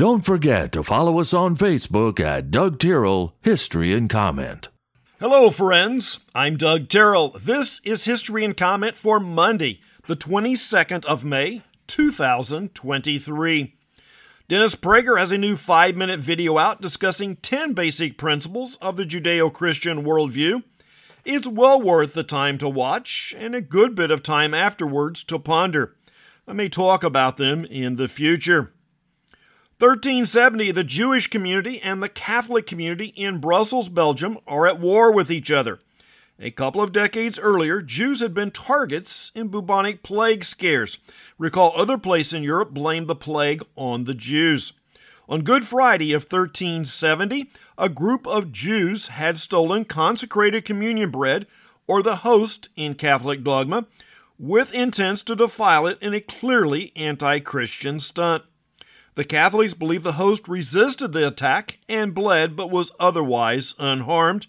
Don't forget to follow us on Facebook at Doug Tyrrell History and Comment. Hello, friends. I'm Doug Tyrrell. This is History and Comment for Monday, the 22nd of May, 2023. Dennis Prager has a new five minute video out discussing 10 basic principles of the Judeo Christian worldview. It's well worth the time to watch and a good bit of time afterwards to ponder. I may talk about them in the future. 1370, the Jewish community and the Catholic community in Brussels, Belgium, are at war with each other. A couple of decades earlier, Jews had been targets in bubonic plague scares. Recall other places in Europe blamed the plague on the Jews. On Good Friday of 1370, a group of Jews had stolen consecrated communion bread, or the host in Catholic dogma, with intents to defile it in a clearly anti Christian stunt. The Catholics believe the host resisted the attack and bled but was otherwise unharmed,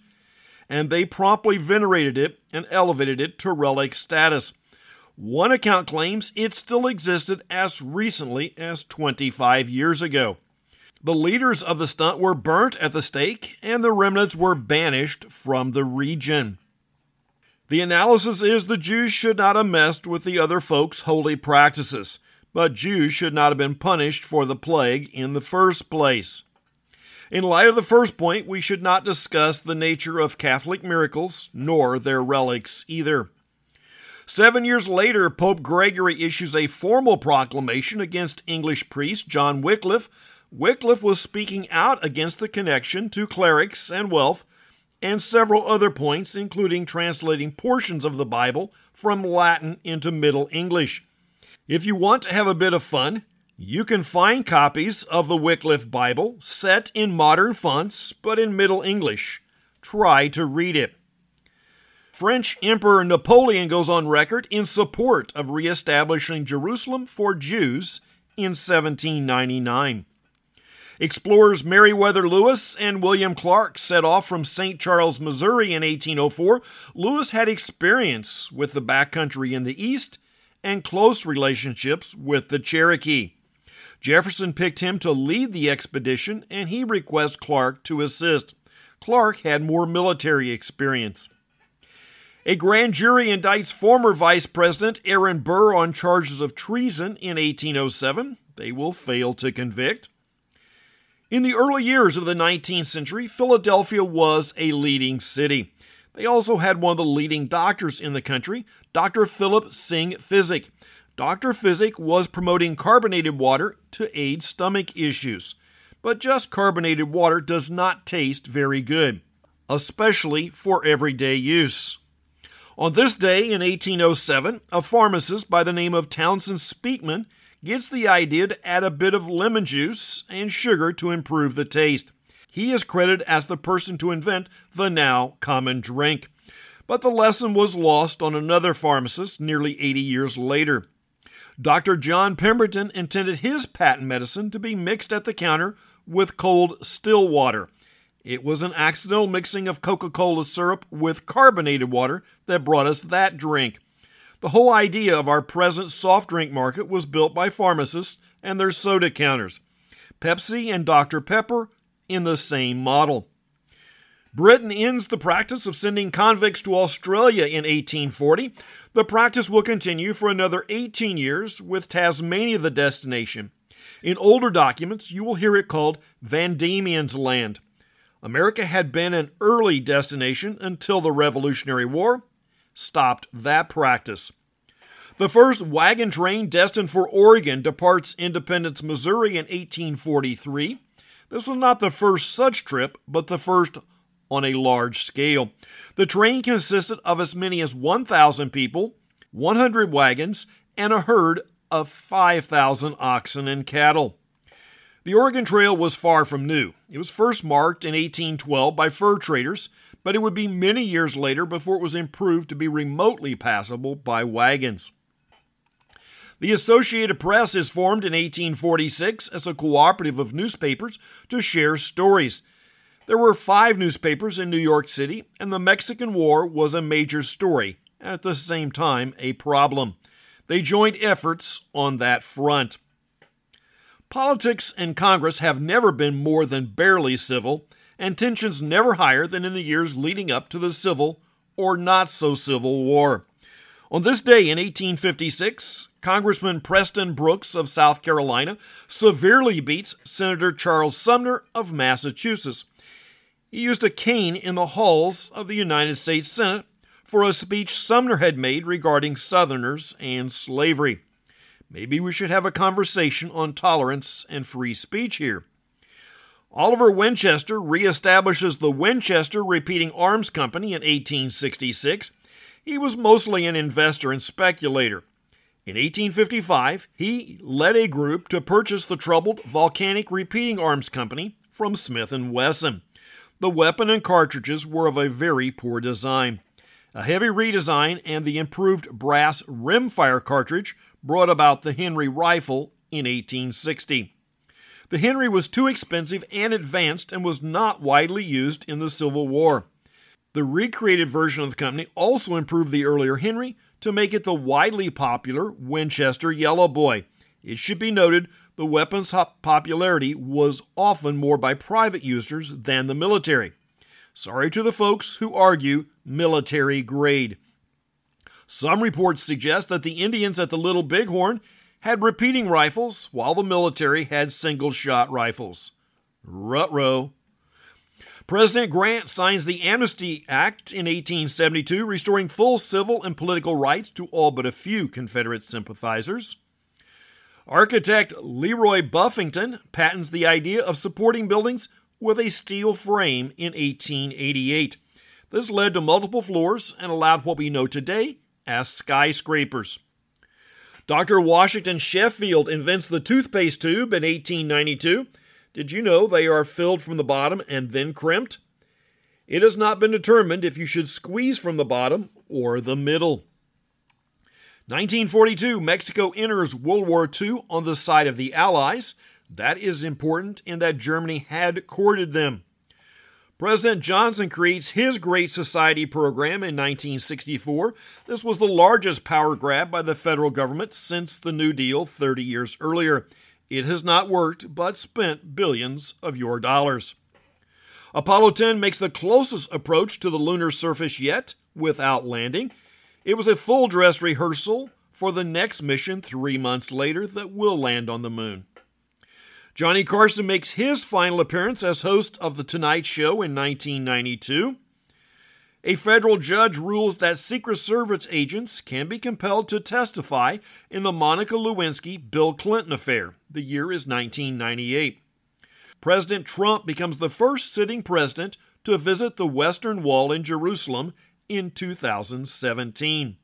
and they promptly venerated it and elevated it to relic status. One account claims it still existed as recently as 25 years ago. The leaders of the stunt were burnt at the stake, and the remnants were banished from the region. The analysis is the Jews should not have messed with the other folks' holy practices but Jews should not have been punished for the plague in the first place. In light of the first point, we should not discuss the nature of Catholic miracles, nor their relics either. Seven years later, Pope Gregory issues a formal proclamation against English priest John Wycliffe. Wycliffe was speaking out against the connection to clerics and wealth, and several other points, including translating portions of the Bible from Latin into Middle English. If you want to have a bit of fun, you can find copies of the Wycliffe Bible set in modern fonts but in Middle English. Try to read it. French Emperor Napoleon goes on record in support of reestablishing Jerusalem for Jews in 1799. Explorers Meriwether Lewis and William Clark set off from St. Charles, Missouri in 1804. Lewis had experience with the backcountry in the east and close relationships with the Cherokee. Jefferson picked him to lead the expedition, and he requests Clark to assist. Clark had more military experience. A grand jury indicts former Vice President Aaron Burr on charges of treason in 1807. They will fail to convict. In the early years of the 19th century, Philadelphia was a leading city. They also had one of the leading doctors in the country, Dr. Philip Syng Physick. Dr. Physick was promoting carbonated water to aid stomach issues. But just carbonated water does not taste very good, especially for everyday use. On this day in 1807, a pharmacist by the name of Townsend Speakman gets the idea to add a bit of lemon juice and sugar to improve the taste. He is credited as the person to invent the now common drink. But the lesson was lost on another pharmacist nearly 80 years later. Dr. John Pemberton intended his patent medicine to be mixed at the counter with cold still water. It was an accidental mixing of Coca Cola syrup with carbonated water that brought us that drink. The whole idea of our present soft drink market was built by pharmacists and their soda counters. Pepsi and Dr. Pepper in the same model. Britain ends the practice of sending convicts to Australia in 1840. The practice will continue for another 18 years, with Tasmania the destination. In older documents, you will hear it called Van Diemen's Land. America had been an early destination until the Revolutionary War stopped that practice. The first wagon train destined for Oregon departs Independence, Missouri in 1843. This was not the first such trip, but the first on a large scale. The train consisted of as many as 1,000 people, 100 wagons, and a herd of 5,000 oxen and cattle. The Oregon Trail was far from new. It was first marked in 1812 by fur traders, but it would be many years later before it was improved to be remotely passable by wagons. The Associated Press is formed in 1846 as a cooperative of newspapers to share stories. There were five newspapers in New York City, and the Mexican War was a major story, at the same time, a problem. They joined efforts on that front. Politics and Congress have never been more than barely civil, and tensions never higher than in the years leading up to the Civil or not so Civil War. On this day in 1856, Congressman Preston Brooks of South Carolina severely beats Senator Charles Sumner of Massachusetts. He used a cane in the halls of the United States Senate for a speech Sumner had made regarding Southerners and slavery. Maybe we should have a conversation on tolerance and free speech here. Oliver Winchester reestablishes the Winchester Repeating Arms Company in 1866. He was mostly an investor and speculator. In 1855, he led a group to purchase the troubled Volcanic Repeating Arms Company from Smith & Wesson. The weapon and cartridges were of a very poor design. A heavy redesign and the improved brass rimfire cartridge brought about the Henry rifle in 1860. The Henry was too expensive and advanced and was not widely used in the Civil War. The recreated version of the company also improved the earlier Henry to make it the widely popular Winchester Yellow Boy. It should be noted the weapon's popularity was often more by private users than the military. Sorry to the folks who argue military grade. Some reports suggest that the Indians at the Little Bighorn had repeating rifles, while the military had single shot rifles. Rutro. President Grant signs the Amnesty Act in 1872, restoring full civil and political rights to all but a few Confederate sympathizers. Architect Leroy Buffington patents the idea of supporting buildings with a steel frame in 1888. This led to multiple floors and allowed what we know today as skyscrapers. Dr. Washington Sheffield invents the toothpaste tube in 1892. Did you know they are filled from the bottom and then crimped? It has not been determined if you should squeeze from the bottom or the middle. 1942, Mexico enters World War II on the side of the Allies. That is important in that Germany had courted them. President Johnson creates his Great Society program in 1964. This was the largest power grab by the federal government since the New Deal 30 years earlier. It has not worked, but spent billions of your dollars. Apollo 10 makes the closest approach to the lunar surface yet without landing. It was a full dress rehearsal for the next mission three months later that will land on the moon. Johnny Carson makes his final appearance as host of The Tonight Show in 1992. A federal judge rules that Secret Service agents can be compelled to testify in the Monica Lewinsky Bill Clinton affair. The year is 1998. President Trump becomes the first sitting president to visit the Western Wall in Jerusalem in 2017.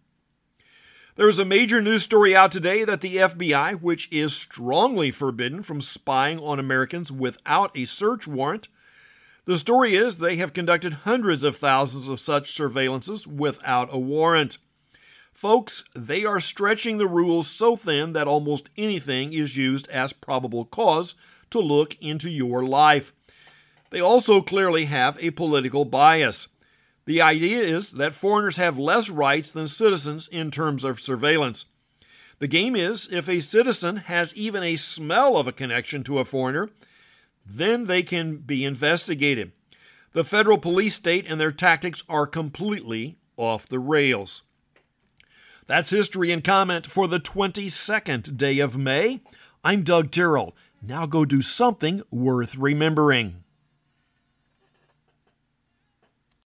There is a major news story out today that the FBI, which is strongly forbidden from spying on Americans without a search warrant, the story is they have conducted hundreds of thousands of such surveillances without a warrant. Folks, they are stretching the rules so thin that almost anything is used as probable cause to look into your life. They also clearly have a political bias. The idea is that foreigners have less rights than citizens in terms of surveillance. The game is if a citizen has even a smell of a connection to a foreigner, then they can be investigated. The federal police state and their tactics are completely off the rails. That's history and comment for the 22nd day of May. I'm Doug Tyrrell. Now go do something worth remembering.